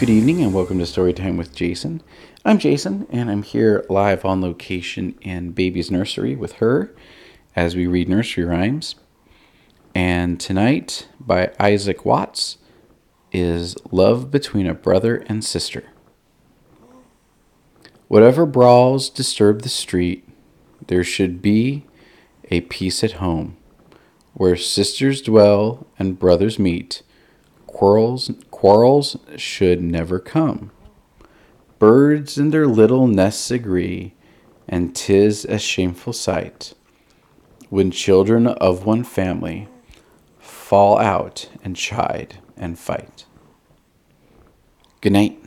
Good evening and welcome to Storytime with Jason. I'm Jason and I'm here live on location in Baby's Nursery with her as we read nursery rhymes. And tonight, by Isaac Watts, is Love Between a Brother and Sister. Whatever brawls disturb the street, there should be a peace at home, where sisters dwell and brothers meet. Quarrels, quarrels should never come. Birds in their little nests agree, and 'tis a shameful sight when children of one family fall out and chide and fight. Good night.